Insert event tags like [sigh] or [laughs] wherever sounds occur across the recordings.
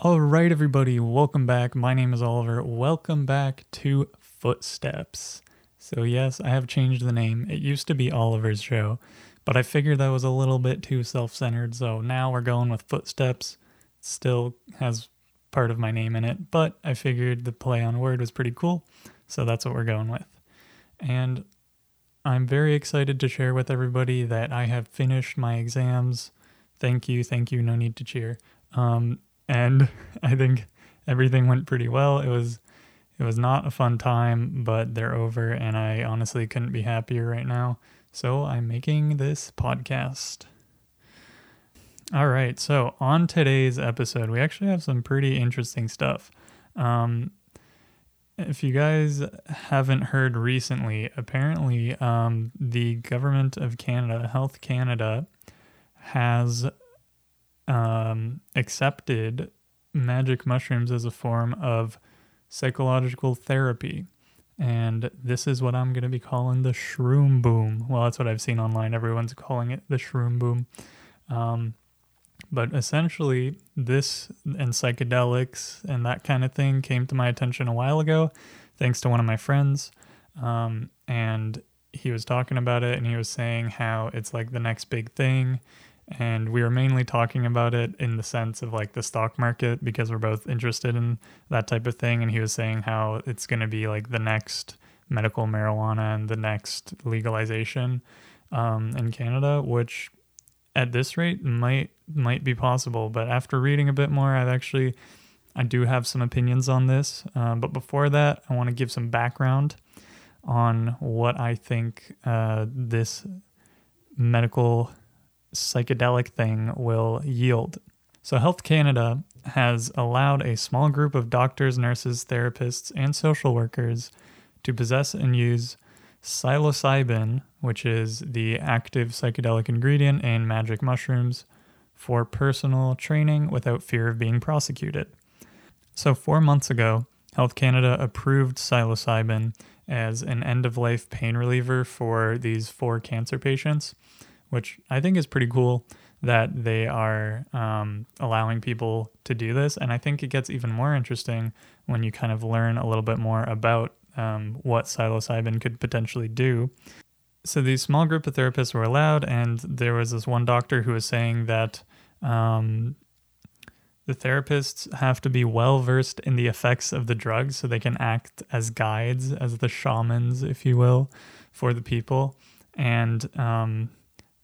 All right, everybody, welcome back. My name is Oliver. Welcome back to Footsteps. So, yes, I have changed the name. It used to be Oliver's Show, but I figured that was a little bit too self centered. So now we're going with Footsteps. Still has part of my name in it, but I figured the play on word was pretty cool. So that's what we're going with. And I'm very excited to share with everybody that I have finished my exams. Thank you, thank you, no need to cheer. Um, and I think everything went pretty well. It was it was not a fun time, but they're over and I honestly couldn't be happier right now. So I'm making this podcast. All right, so on today's episode, we actually have some pretty interesting stuff. Um, if you guys haven't heard recently, apparently um, the government of Canada, Health Canada, has um, accepted magic mushrooms as a form of psychological therapy. And this is what I'm going to be calling the shroom boom. Well, that's what I've seen online. Everyone's calling it the shroom boom. Um, but essentially, this and psychedelics and that kind of thing came to my attention a while ago, thanks to one of my friends. Um, and he was talking about it and he was saying how it's like the next big thing and we were mainly talking about it in the sense of like the stock market because we're both interested in that type of thing. And he was saying how it's going to be like the next medical marijuana and the next legalization um, in canada which at this rate might might be possible. But after reading a bit more i've actually i do have some opinions on this. Um, but before that i want to give some background on what i think uh, this medical psychedelic thing will yield. So, Health Canada has allowed a small group of doctors, nurses, therapists, and social workers to possess and use psilocybin, which is the active psychedelic ingredient in magic mushrooms, for personal training without fear of being prosecuted. So, four months ago, Health Canada approved psilocybin as an end of life pain reliever for these four cancer patients which I think is pretty cool that they are um, allowing people to do this. And I think it gets even more interesting when you kind of learn a little bit more about um, what psilocybin could potentially do. So these small group of therapists were allowed, and there was this one doctor who was saying that um, the therapists have to be well versed in the effects of the drugs so they can act as guides, as the shamans, if you will, for the people. And um,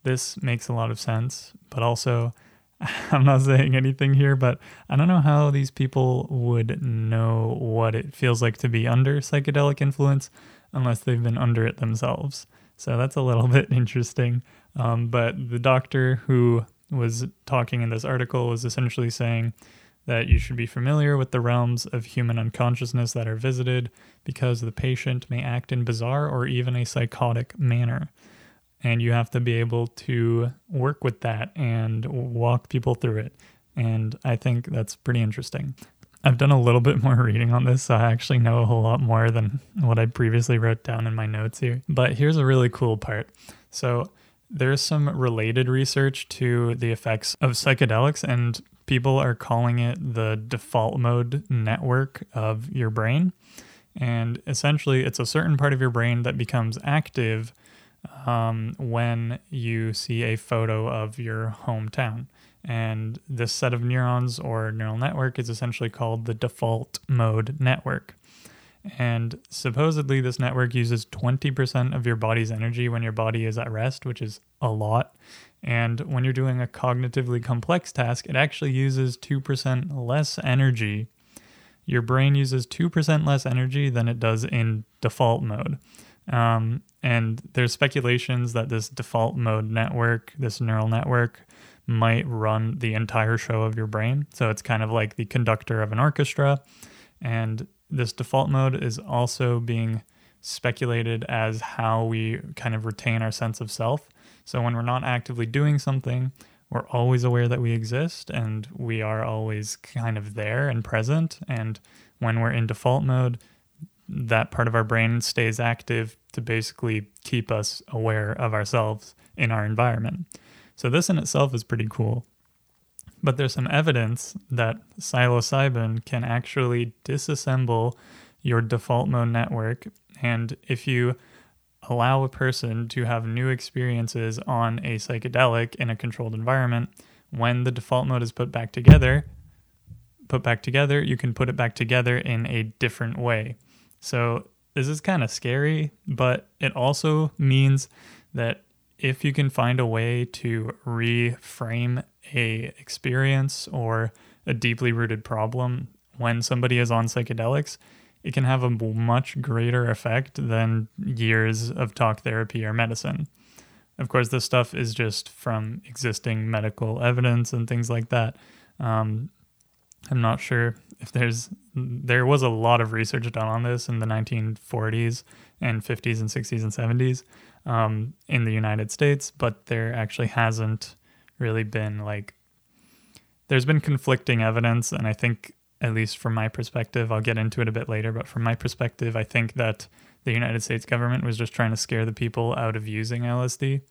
this makes a lot of sense, but also [laughs] I'm not saying anything here, but I don't know how these people would know what it feels like to be under psychedelic influence unless they've been under it themselves. So that's a little [laughs] bit interesting. Um, but the doctor who was talking in this article was essentially saying that you should be familiar with the realms of human unconsciousness that are visited because the patient may act in bizarre or even a psychotic manner and you have to be able to work with that and walk people through it. And I think that's pretty interesting. I've done a little bit more [laughs] reading on this, so I actually know a whole lot more than what I previously wrote down in my notes here. But here's a really cool part. So, there's some related research to the effects of psychedelics, and people are calling it the default mode network of your brain. And essentially, it's a certain part of your brain that becomes active um, when you see a photo of your hometown. And this set of neurons or neural network is essentially called the default mode network. And supposedly, this network uses 20% of your body's energy when your body is at rest, which is a lot. And when you're doing a cognitively complex task, it actually uses 2% less energy. Your brain uses 2% less energy than it does in default mode. Um, and there's speculations that this default mode network, this neural network, might run the entire show of your brain. So it's kind of like the conductor of an orchestra. And this default mode is also being speculated as how we kind of retain our sense of self. So when we're not actively doing something, we're always aware that we exist and we are always kind of there and present. And when we're in default mode, that part of our brain stays active to basically keep us aware of ourselves in our environment. So, this in itself is pretty cool. But there's some evidence that psilocybin can actually disassemble your default mode network. And if you allow a person to have new experiences on a psychedelic in a controlled environment, when the default mode is put back together, put back together, you can put it back together in a different way. So this is kind of scary, but it also means that if you can find a way to reframe a experience or a deeply rooted problem when somebody is on psychedelics, it can have a much greater effect than years of talk therapy or medicine. Of course, this stuff is just from existing medical evidence and things like that. Um, I'm not sure if there's there was a lot of research done on this in the 1940s and 50s and 60s and 70s um, in the United States, but there actually hasn't really been like there's been conflicting evidence, and I think at least from my perspective, I'll get into it a bit later, but from my perspective, I think that the United States government was just trying to scare the people out of using LSD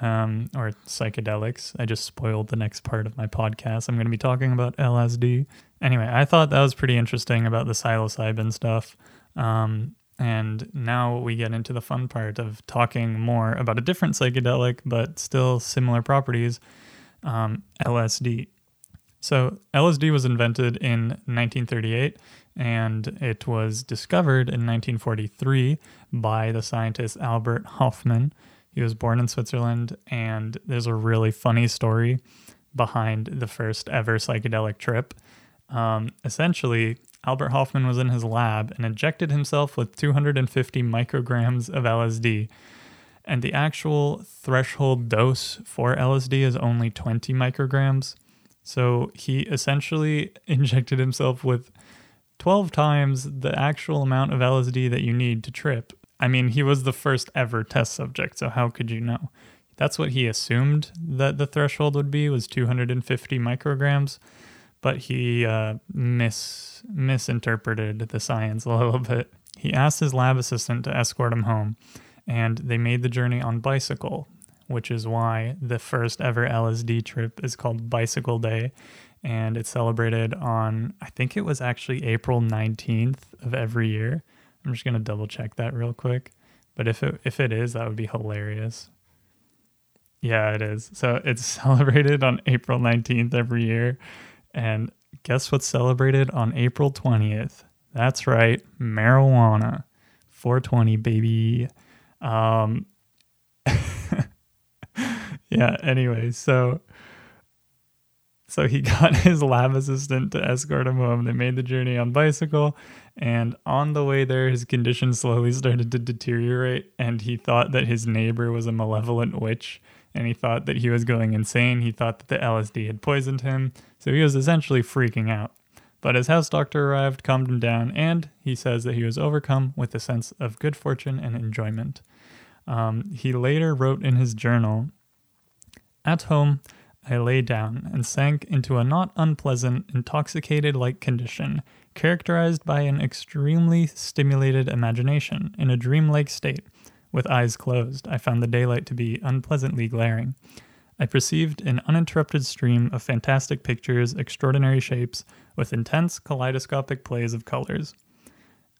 um, or psychedelics. I just spoiled the next part of my podcast. I'm going to be talking about LSD. Anyway, I thought that was pretty interesting about the psilocybin stuff. Um, and now we get into the fun part of talking more about a different psychedelic, but still similar properties um, LSD. So, LSD was invented in 1938 and it was discovered in 1943 by the scientist Albert Hofmann. He was born in Switzerland, and there's a really funny story behind the first ever psychedelic trip. Um, essentially, Albert Hofmann was in his lab and injected himself with 250 micrograms of LSD. And the actual threshold dose for LSD is only 20 micrograms. So he essentially [laughs] injected himself with 12 times the actual amount of LSD that you need to trip. I mean, he was the first ever test subject, so how could you know? That's what he assumed that the threshold would be was 250 micrograms, but he uh, mis misinterpreted the science [laughs] a little bit. He asked his lab assistant to escort him home, and they made the journey on bicycle, which is why the first ever LSD trip is called Bicycle Day, and it's celebrated on I think it was actually April 19th of every year. I'm just gonna double check that real quick. But if it if it is, that would be hilarious. Yeah, it is. So it's [laughs] celebrated on April 19th every year. And guess what's celebrated on April 20th? That's right, marijuana. 420, baby. Um, [laughs] yeah, anyway, so so he [laughs] got his lab assistant to escort him home. They made the journey on bicycle, and on the way there, his condition slowly [laughs] started to deteriorate, and he thought that his neighbor was a malevolent witch, and he thought that he was going insane. He thought that the LSD had poisoned him, so he was essentially freaking out. But his house doctor arrived, calmed him down, and he says that he was overcome with a sense of good fortune and enjoyment. Um, he later wrote in his journal At home, I lay down and sank into a not unpleasant, intoxicated like condition, characterized by an extremely stimulated imagination, in a dreamlike state. With eyes closed, I found the daylight to be unpleasantly glaring. I perceived an uninterrupted stream of fantastic pictures, extraordinary shapes, with intense kaleidoscopic plays of colors.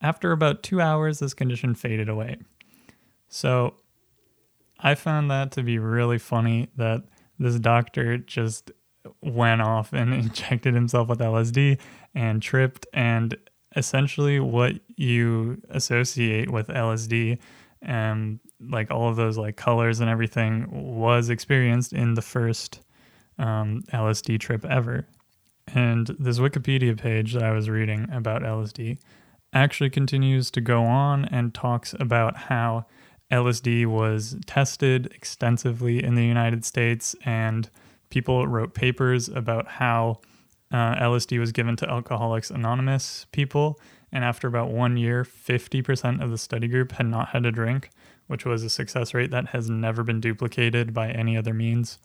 After about two hours, this condition faded away. So, I found that to be really funny that this doctor just went off and [laughs] injected himself with LSD and tripped. And essentially, what you associate with LSD and like all of those like colors and everything was experienced in the first um, LSD trip ever. And this Wikipedia page that I was reading about LSD actually continues to go on and talks about how LSD was tested extensively in the United States, and people wrote papers about how uh, LSD was given to Alcoholics Anonymous people. And after about one year, 50% of the study group had not had a drink, which was a success rate that has never been duplicated by any other means.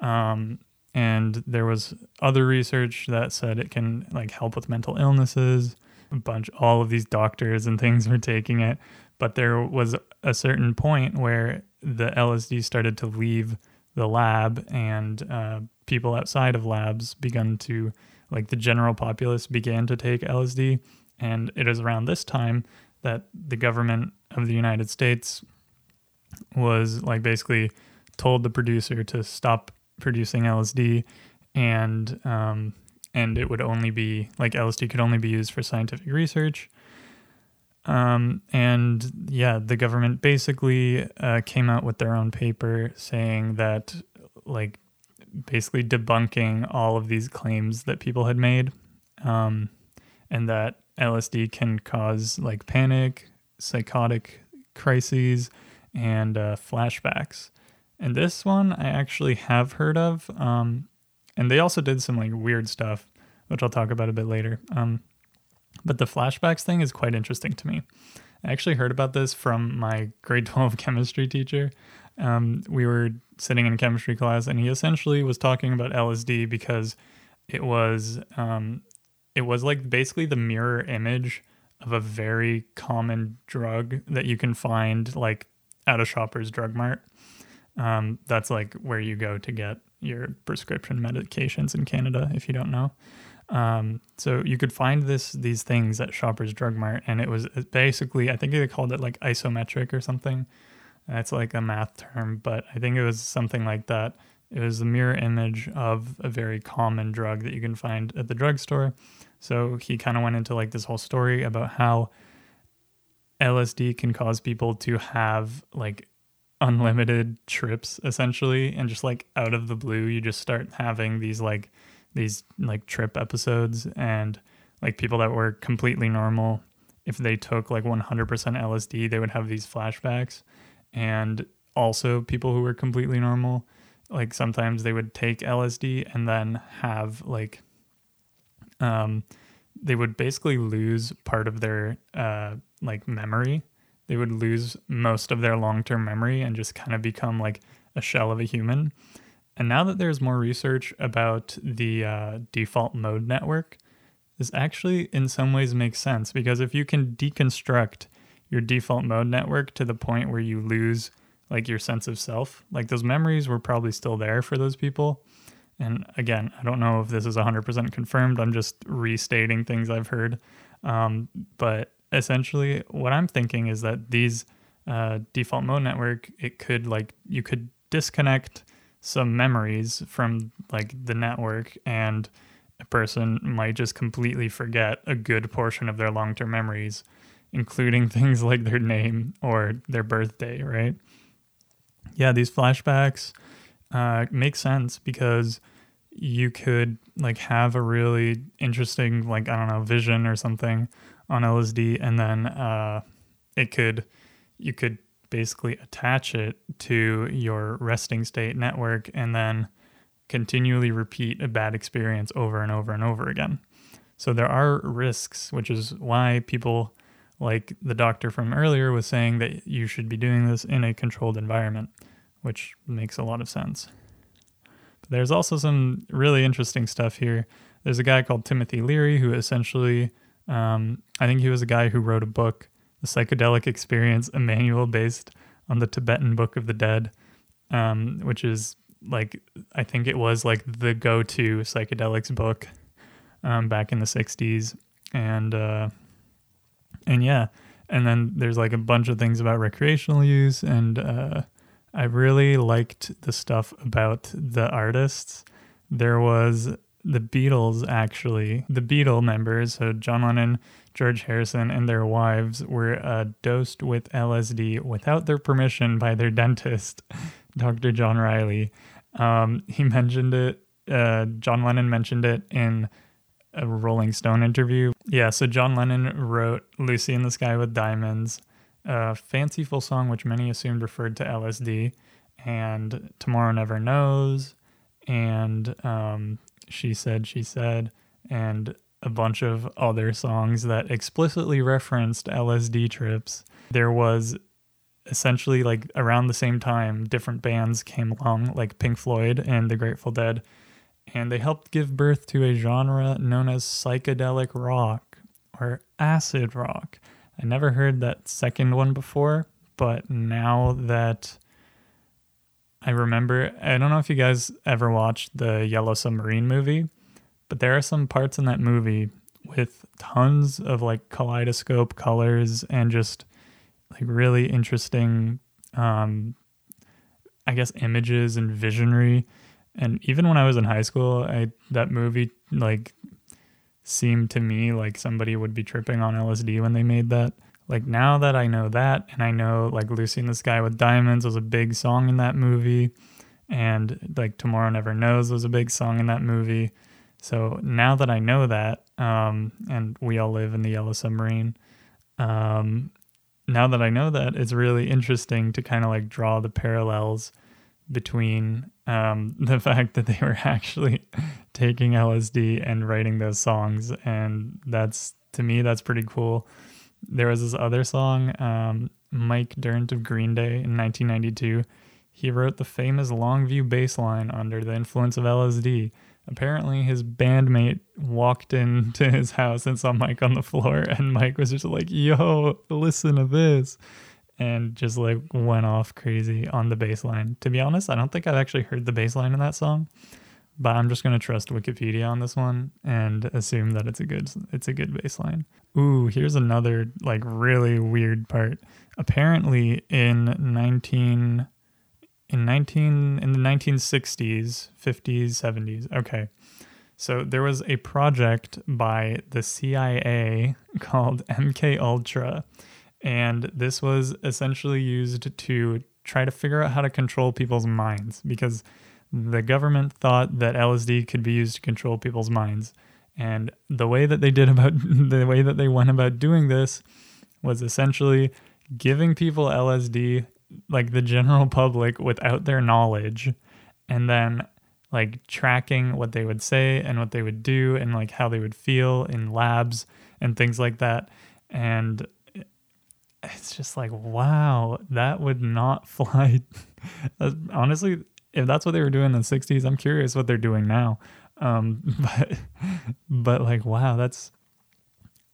Um, and there was other research that said it can like help with mental illnesses. A bunch, all of these doctors and things were taking it, but there was a certain point where the LSD started to leave the lab and uh, people outside of labs began to, like the general populace began to take LSD. And it is around this time that the government of the United States was like basically told the producer to stop producing LSD and um, and it would only be like LSD could only be used for scientific research. Um, and yeah, the government basically uh, came out with their own paper saying that, like, basically debunking all of these claims that people had made, um, and that LSD can cause like panic, psychotic crises, and uh, flashbacks. And this one I actually have heard of. Um, and they also did some like weird stuff, which I'll talk about a bit later. Um, but the flashbacks thing is quite interesting to me. I actually heard about this from my grade [laughs] 12 chemistry teacher. Um, we were sitting in chemistry class, and he essentially was talking about LSD because it was um, it was like basically the mirror image of a very common drug that you can find like at a shopper's drug mart. Um, that's like where you go to get your prescription medications in Canada, if you don't know. Um, so you could find this these things at Shoppers Drug Mart, and it was basically I think they called it like isometric or something. That's like a math term, but I think it was something like that. It was a mirror image of a very common drug that you can find at the drugstore. So he kind of went into like this whole story about how LSD can cause people to have like unlimited trips essentially and just like out of the blue you just start having these like these like trip episodes and like people that were completely normal if they took like 100% LSD they would have these flashbacks. And also people who were completely normal like sometimes they would take LSD and then have like um they would basically lose part of their uh like memory. They would lose most of their long-term memory and just kind of become like a shell of a human and now that there's more research about the uh, default mode network, this actually in some ways makes sense because if you can deconstruct your default mode network to the point where you lose like your sense of self, like those memories were probably still there for those people. And again, I don't know if this is 100% confirmed. I'm just restating things I've heard. Um, but essentially, what I'm thinking is that these uh, default mode network, it could like you could disconnect some memories from like the network and a person might just completely forget a good portion of their long-term memories including [laughs] things like their name or their birthday right? Yeah these flashbacks uh, make sense because you could like have a really interesting like i don't know vision or something on lsd and then uh, it could you could basically attach it to your resting state network and then continually repeat a bad experience over and over and over again. So there are risks, which is why people like the doctor from earlier was saying that you should be doing this in a controlled environment, which makes a lot of sense. But there's also some really interesting stuff here. There's a guy called Timothy Leary who essentially, um, I think he was a guy who wrote a book the psychedelic experience, a manual based on the Tibetan Book of the Dead, um, which is like I think it was like the go-to psychedelics book um, back in the '60s, and uh, and yeah, and then there's like a bunch of things about recreational use, and uh, I really liked the stuff about the artists. There was the Beatles actually, the Beatle members, so John Lennon, George Harrison, and their wives were uh, dosed with LSD without their permission by their dentist, [laughs] Dr. John Riley. Um, he mentioned it, uh, John Lennon mentioned it in a Rolling Stone interview. Yeah, so John Lennon wrote Lucy in the Sky with Diamonds, a fanciful song which many assumed referred to LSD, and Tomorrow Never Knows, and um, she Said, She Said, and a bunch of other songs that explicitly referenced LSD trips. There was essentially like around the same time, different bands came along, like Pink Floyd and the Grateful Dead, and they helped give birth to a genre known as psychedelic rock or acid rock. I never heard that second one before, but now that I remember, I don't know if you guys ever watched the Yellow Submarine movie, but there are some parts in that movie with tons of like kaleidoscope colors and just like really interesting, um, I guess, images and visionary. And even when I was in high school, I that movie like seemed to me like somebody would be tripping on LSD when they made that. Like now that I know that, and I know like Lucy in the Sky with Diamonds was a big song in that movie, and like Tomorrow Never Knows was a big song in that movie. So now that I know that, um, and we all live in the Yellow Submarine, um, now that I know that, it's really interesting to kind of like draw the parallels between um, [laughs] the fact that they were actually [laughs] taking LSD and writing those songs. And that's, to me, that's pretty cool. There was this other song, um, Mike Dirnt of Green Day in 1992. He wrote the famous Longview bass line under the influence of LSD apparently his bandmate walked into [laughs] his house and saw Mike on the floor and Mike was just like, "Yo, listen to this." And just like went off crazy on the bass line. To be honest, I don't think I've actually heard the bass line in that song, but I'm just gonna trust Wikipedia on this one and assume that it's a good it's a good baseline. Ooh, here's another like really weird part. Apparently in 19 in 19 in the 1960s, 50s, 70s. Okay. So there was a project by the CIA [laughs] called MK Ultra and this was essentially used to try to figure out how to control people's minds because the government thought that LSD could be used to control people's minds. And the way that they did about [laughs] the way that they went about doing this was essentially giving people LSD like the general public without their knowledge and then like tracking what they would say and what they would do and like how they would feel in labs and things like that and it's just like wow that would not [laughs] fly honestly if that's what they were doing in the 60s i'm curious what they're doing now um [laughs] but but like wow that's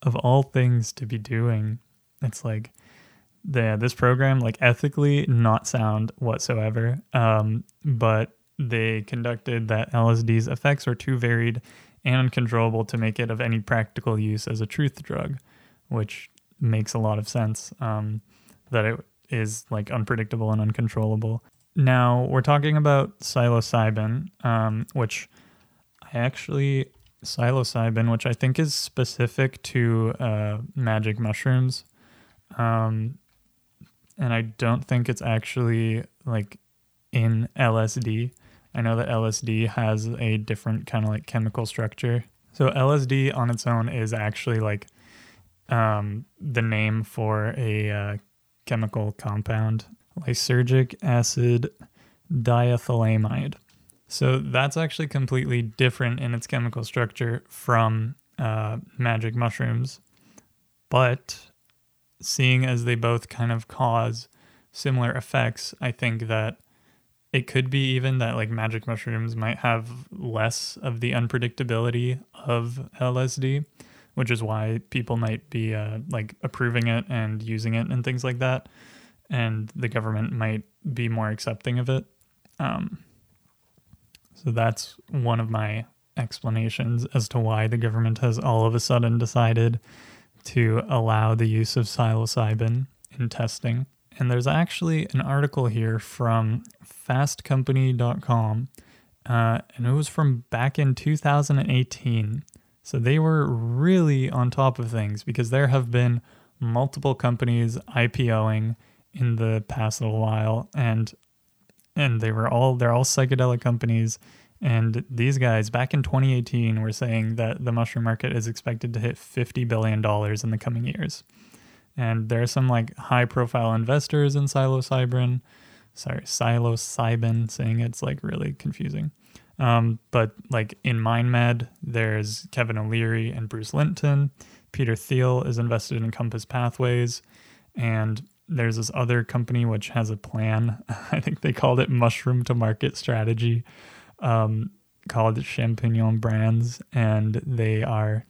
of all things to be doing it's like the this program like ethically not sound whatsoever. Um, but they conducted that LSD's effects are too varied and uncontrollable to make it of any practical use as a truth drug, which makes a lot of sense. Um, that it is like unpredictable and uncontrollable. Now we're talking about psilocybin, um, which I actually psilocybin, which I think is specific to uh, magic mushrooms. Um, and I don't think it's actually like in LSD. I know that LSD has a different kind of like chemical structure. So LSD on its own is actually like um, the name for a uh, chemical compound, lysergic acid diethylamide. So that's actually completely different in its chemical structure from uh, magic mushrooms, but seeing as they both kind of cause similar effects, I think that it could be even that like magic mushrooms might have less of the unpredictability of LSD, which is why people might be uh, like approving it and using it and things like that. And the government might be more accepting of it. Um, so that's one of my explanations as to why the government has all of a sudden decided to allow the use of psilocybin in testing. And there's actually an article here from fastcompany.com, uh, and it was from back in 2018. So they were really on top of things because there have been multiple companies IPOing in the past little while, and and they were all they're all psychedelic companies and these guys back in 2018 were saying that the mushroom market is expected to hit $50 billion in the coming years. And there are some like high profile investors in psilocybin. Sorry, psilocybin, saying it's like really confusing. Um, but like in MindMed, there's Kevin O'Leary and Bruce Linton. Peter Thiel is invested in Compass Pathways. And there's this other company which has a plan. [laughs] I think they called it Mushroom to Market Strategy um, called Champignon Brands, and they are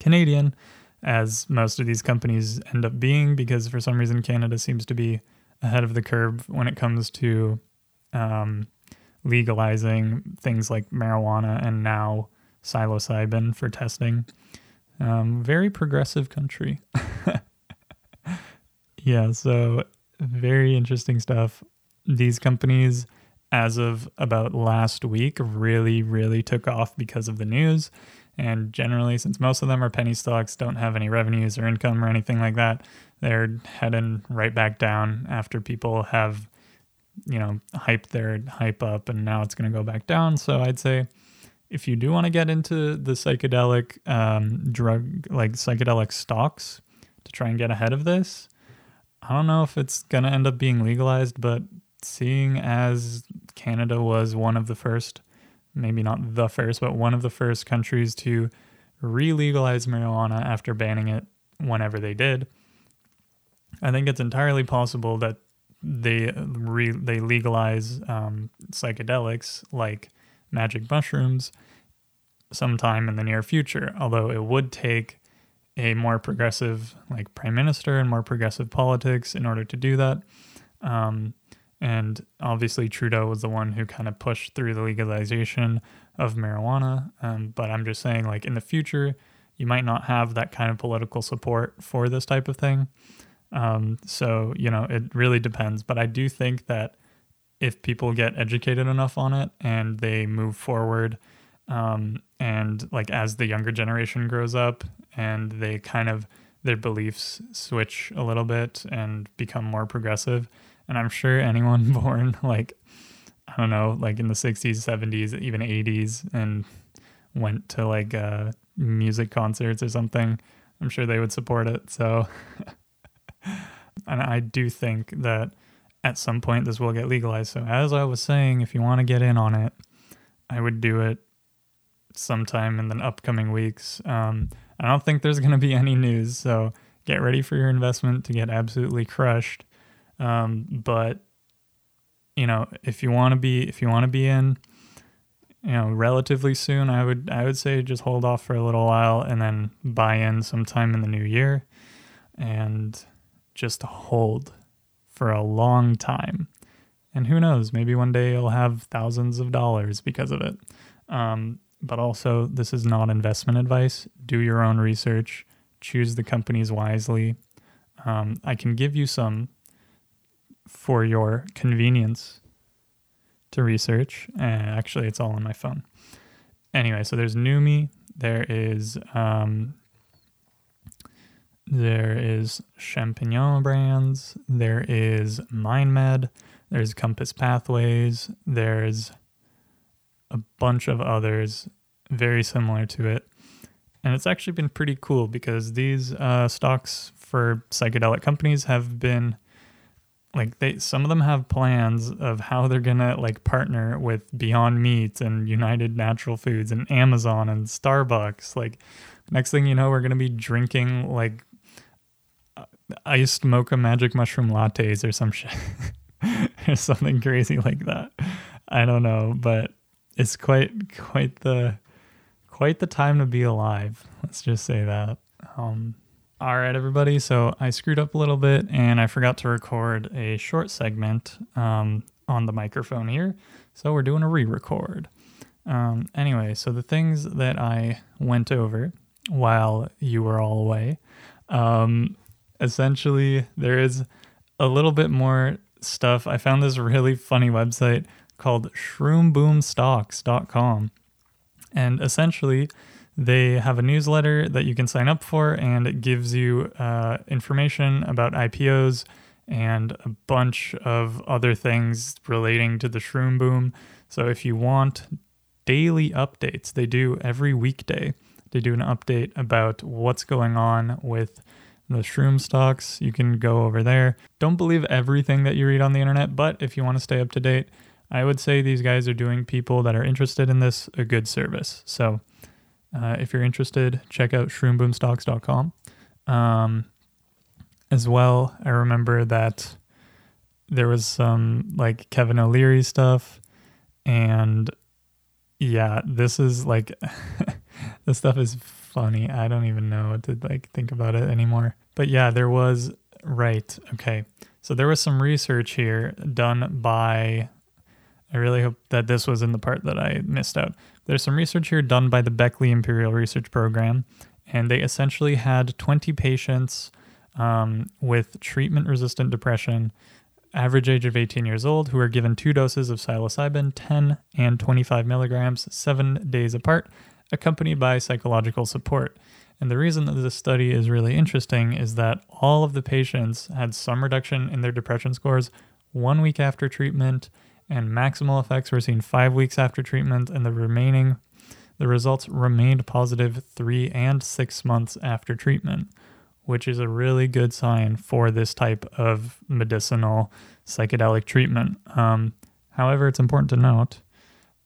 Canadian, as most of these companies end up being, because for some reason Canada seems to be ahead of the curve when it comes to um, legalizing things like marijuana and now psilocybin for testing. Um, very progressive country. [laughs] yeah, so very interesting stuff. These companies, as of about last week, really, really took off because of the news. And generally, since most of them are penny stocks, don't have any revenues or income or anything like that, they're heading right back down after people have, you know, hyped their hype up and now it's going to go back down. So I'd say if you do want to get into the psychedelic um, drug, like psychedelic stocks to try and get ahead of this, I don't know if it's going to end up being legalized, but seeing as Canada was one of the first maybe not the first, but one of the first countries to re legalize marijuana after banning it whenever they did. I think it's entirely possible that they re- they legalize um, psychedelics like magic mushrooms sometime in the near future. Although it would take a more progressive like prime minister and more progressive politics in order to do that. Um, and obviously, Trudeau was the one who kind of pushed through the legalization of marijuana. Um, but I'm just saying, like, in the future, you might not have that kind of political support for this type of thing. Um, so, you know, it really depends. But I do think that if people get educated enough on it and they move forward, um, and like as the younger generation grows up and they kind of their beliefs switch a little bit and become more progressive, and I'm sure anyone [laughs] born like, I don't know, like in the 60s, 70s, even 80s, and went to like uh, music concerts or something, I'm sure they would support it. So, [laughs] and I do think that at some point this will get legalized. So, as I was saying, if you want to get in on it, I would do it sometime in the upcoming weeks. Um, I don't think there's [laughs] going to be any news. So, get ready for your investment to get absolutely crushed. Um, but you know, if you want to be if you want to be in, you know, relatively soon, I would I would say just hold off for a little while and then buy in sometime in the new year, and just hold for a long time. And who knows, maybe one day you'll have thousands of dollars because of it. Um, but also, this is not investment advice. Do your own research, choose the companies wisely. Um, I can give you some for your convenience to research. Actually, it's all on my phone. Anyway, so there's Numi. There is um, there is Champignon Brands. There is MindMed. There's Compass Pathways. There's a bunch of others very similar to it. And it's actually been pretty cool because these uh, stocks for psychedelic companies have been like they some of them have plans of how they're gonna like partner with Beyond Meat and United Natural Foods and Amazon and Starbucks. Like next thing you know, we're gonna be drinking like uh, iced mocha magic mushroom lattes or some [laughs] shit or something crazy like that. I don't know, but it's quite quite the quite the time to be alive. Let's just say that. Um, all right, everybody. So I screwed up a little bit and I forgot to record a short segment um, on the microphone here. So we're doing a re record. Um, anyway, so the things that I went over while you were all away um, essentially, there is a little bit more stuff. I found this really funny website called shroomboomstocks.com. And essentially, they have a newsletter that you can sign up for, and it gives you uh, information about IPOs and a bunch of other things relating to the shroom boom. So if you want daily updates, they do every weekday. They do an update about what's going on with the shroom stocks. You can go over there. Don't believe everything that you read on the internet, but if you want to stay up to date, I would say these guys are doing people that are interested in this a good service. So uh, if you're interested, check out shroomboomstocks.com. Um, as well, I remember that there was some like Kevin O'Leary stuff, and yeah, this is like [laughs] this stuff is funny. I don't even know what to like think about it anymore. But yeah, there was right. Okay, so there was some research here done by I really hope that this was in the part that I missed out. There's some research here done by the Beckley Imperial Research Program, and they essentially had 20 patients um, with treatment resistant depression, average age of 18 years old, who were given two doses of psilocybin, 10 and 25 milligrams, seven days apart, accompanied by psychological support. And the reason that this study is really interesting is that all of the patients had some reduction in their depression scores one week after treatment, and maximal effects were seen five weeks after treatment, and the remaining, the results remained positive three and six months after treatment, which is a really good sign for this type of medicinal psychedelic treatment. Um, however, it's important to note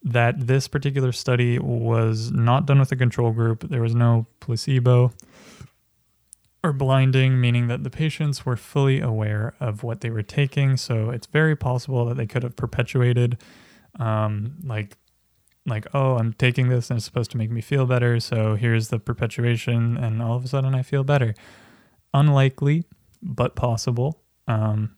that this particular study was not done with a control group. There was no placebo or blinding, meaning that the patients were fully aware of what they were taking. So it's very possible that they could have perpetuated, um, like, like oh, I'm taking this and it's supposed to make me feel better. So here's the perpetuation, and all of a sudden I feel better. Unlikely, but possible. Um,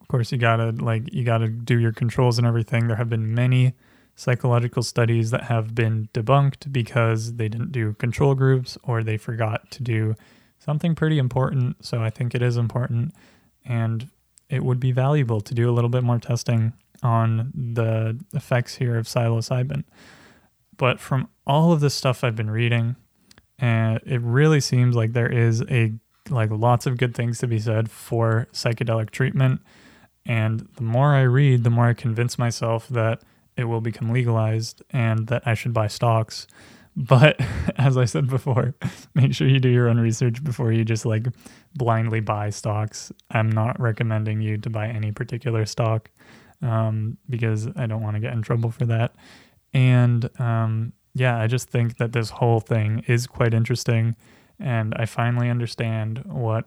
of course, you gotta like you gotta do your controls and everything. There have been many psychological studies that have been debunked because they didn't do control groups or they forgot to do something pretty important. So I think it is important and it would be valuable to do a little bit more testing on the effects here of psilocybin. But from all of the stuff I've been reading, and it really seems like there is a like lots of good things to be said for psychedelic treatment. And the more I read, the more I convince myself that it will become legalized and that I should buy stocks. But [laughs] as I said before, make sure you do your own research before you just like blindly buy stocks. I'm not recommending you to buy any particular stock um, because I don't want to get in trouble for that. And um, yeah, I just think that this whole thing is quite interesting. And I finally understand what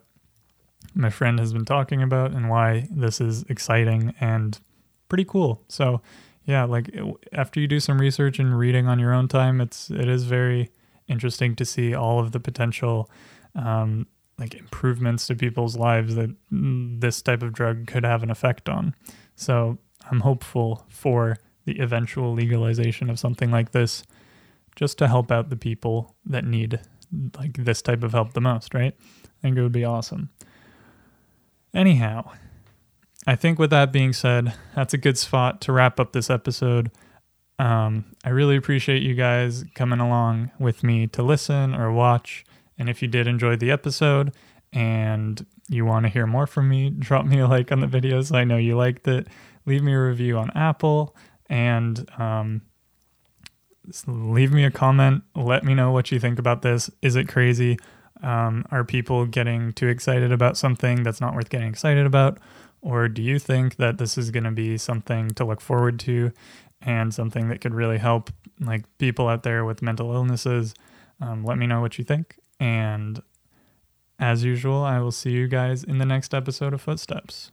my friend has been talking about and why this is exciting and pretty cool. So, yeah, like after you do some research and reading on your own time, it's it is very interesting to see all of the potential um, like improvements to people's lives that this type of drug could have an effect on. So I'm hopeful for the eventual legalization of something like this, just to help out the people that need like this type of help the most, right? I think it would be awesome. Anyhow, I think with that being said, that's a good spot to wrap up this episode. Um, I really appreciate you guys coming along with me to listen or watch. And if you did enjoy the episode and you want to hear more from me, [laughs] drop me a like on the video so I know you liked it. Leave me a review on Apple and um, leave me a comment. Let me know what you think about this. Is it crazy? Um, are people getting too excited about something that's not worth getting excited about? Or do you think that this is going to be something to look forward to and something that could really help like people out there with mental illnesses? Um, let me know what you think. And as usual, I will see you guys in the next episode of Footsteps.